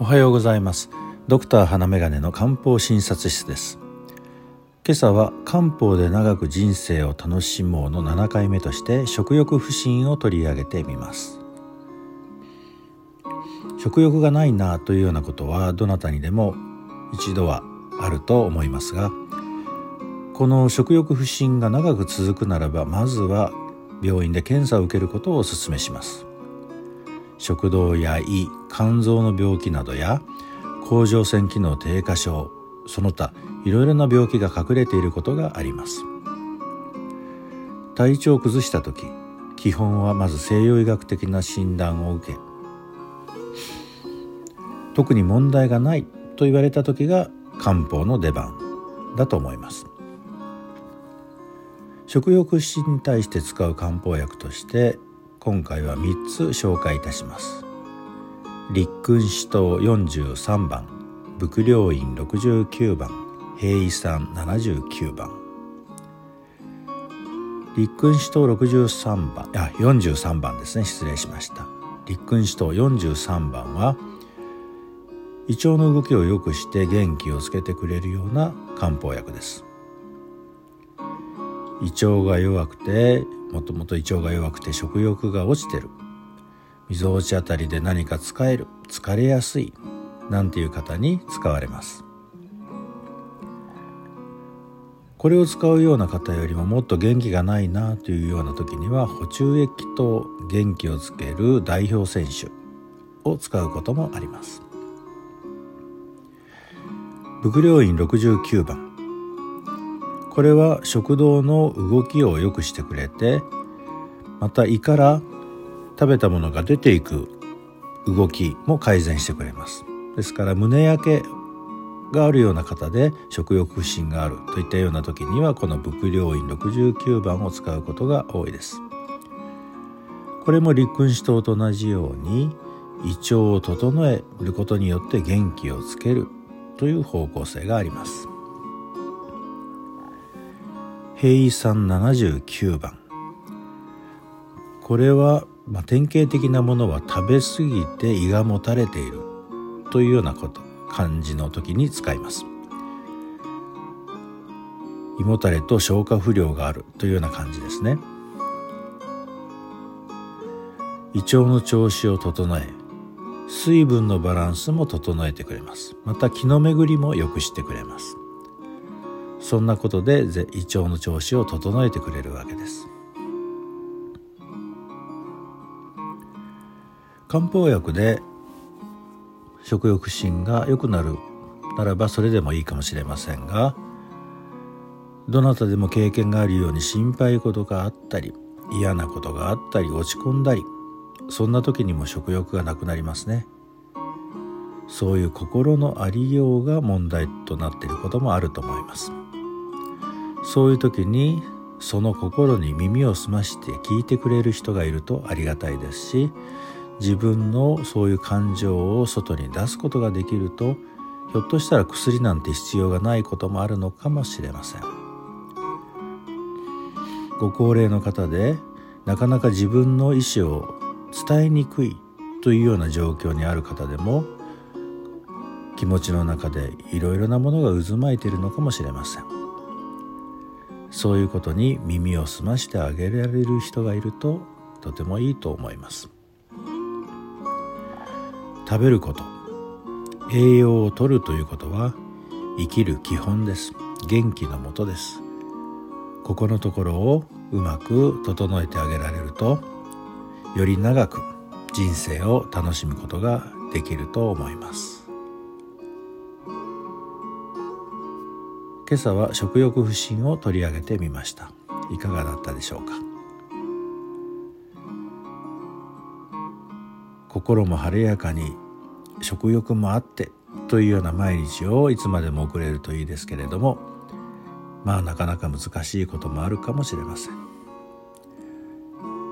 おはようございます。ドクター花眼鏡の漢方診察室です。今朝は漢方で長く人生を楽しもうの7回目として食欲不振を取り上げてみます。食欲がないなというようなことはどなたにでも一度はあると思いますがこの食欲不振が長く続くならばまずは病院で検査を受けることをお勧めします。食道や胃肝臓の病気などや甲状腺機能低下症その他いろいろな病気が隠れていることがあります。体調を崩した時基本はまず西洋医学的な診断を受け特に問題がないと言われた時が漢方の出番だと思います。食欲不振に対して使う漢方薬として今回は3つ紹介いたします。立君子糖43番伏量院69番平胃酸79番。立君子糖63番あ43番ですね。失礼しました。立君子糖43番は胃腸の動きを良くして元気をつけてくれるような漢方薬です。胃腸が弱くてもともと胃腸が弱くて食欲が落ちてる。みぞおちあたりで何か使える。疲れやすい。なんていう方に使われます。これを使うような方よりももっと元気がないなというような時には補充液と元気をつける代表選手を使うこともあります。伏量院69番。これは食道の動きを良くしてくれてまた胃から食べたものが出ていく動きも改善してくれます。ですから胸焼けがあるような方で食欲不振があるといったような時にはこの伏量院69番を使うことが多いです。これも立君子糖と同じように胃腸を整えることによって元気をつけるという方向性があります。平胃酸79番。これは、まあ、典型的なものは食べ過ぎて胃がもたれているというようなこと感じの時に使います。胃もたれと消化不良があるというような感じですね。胃腸の調子を整え水分のバランスも整えてくれます。また気の巡りも良くしてくれます。そんなことで胃腸の調子を整えてくれるわけです。漢方薬で食欲心が良くなるならばそれでもいいかもしれませんがどなたでも経験があるように心配事があったり嫌なことがあったり落ち込んだりそんな時にも食欲がなくなりますね。そういう心のありようが問題となっていることもあると思います。そういう時にその心に耳を澄まして聞いてくれる人がいるとありがたいですし自分のそういう感情を外に出すことができるとひょっとしたら薬なんて必要がないこともあるのかもしれません。ご高齢の方でなかなか自分の意思を伝えにくいというような状況にある方でも気持ちの中でいろいろなものが渦巻いているのかもしれません。そういうことに耳を澄ましてあげられる人がいるととてもいいと思います。食べること。栄養をとるということは生きる基本です。元気のもとです。ここのところをうまく整えてあげられるとより長く人生を楽しむことができると思います。今朝は食欲不振を取り上げてみました。いかがだったでしょうか？心も晴れやかに食欲もあってというような毎日をいつまでも送れるといいですけれどもまあなかなか難しいこともあるかもしれません。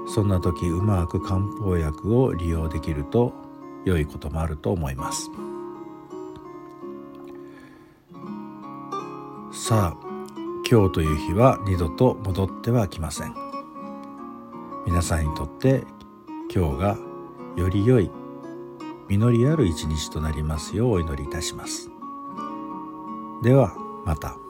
そんな時うまく漢方薬を利用できると良いこともあると思います。さあ今日という日は二度と戻ってはきません皆さんにとって今日がより良い実りある一日となりますようお祈りいたしますではまた。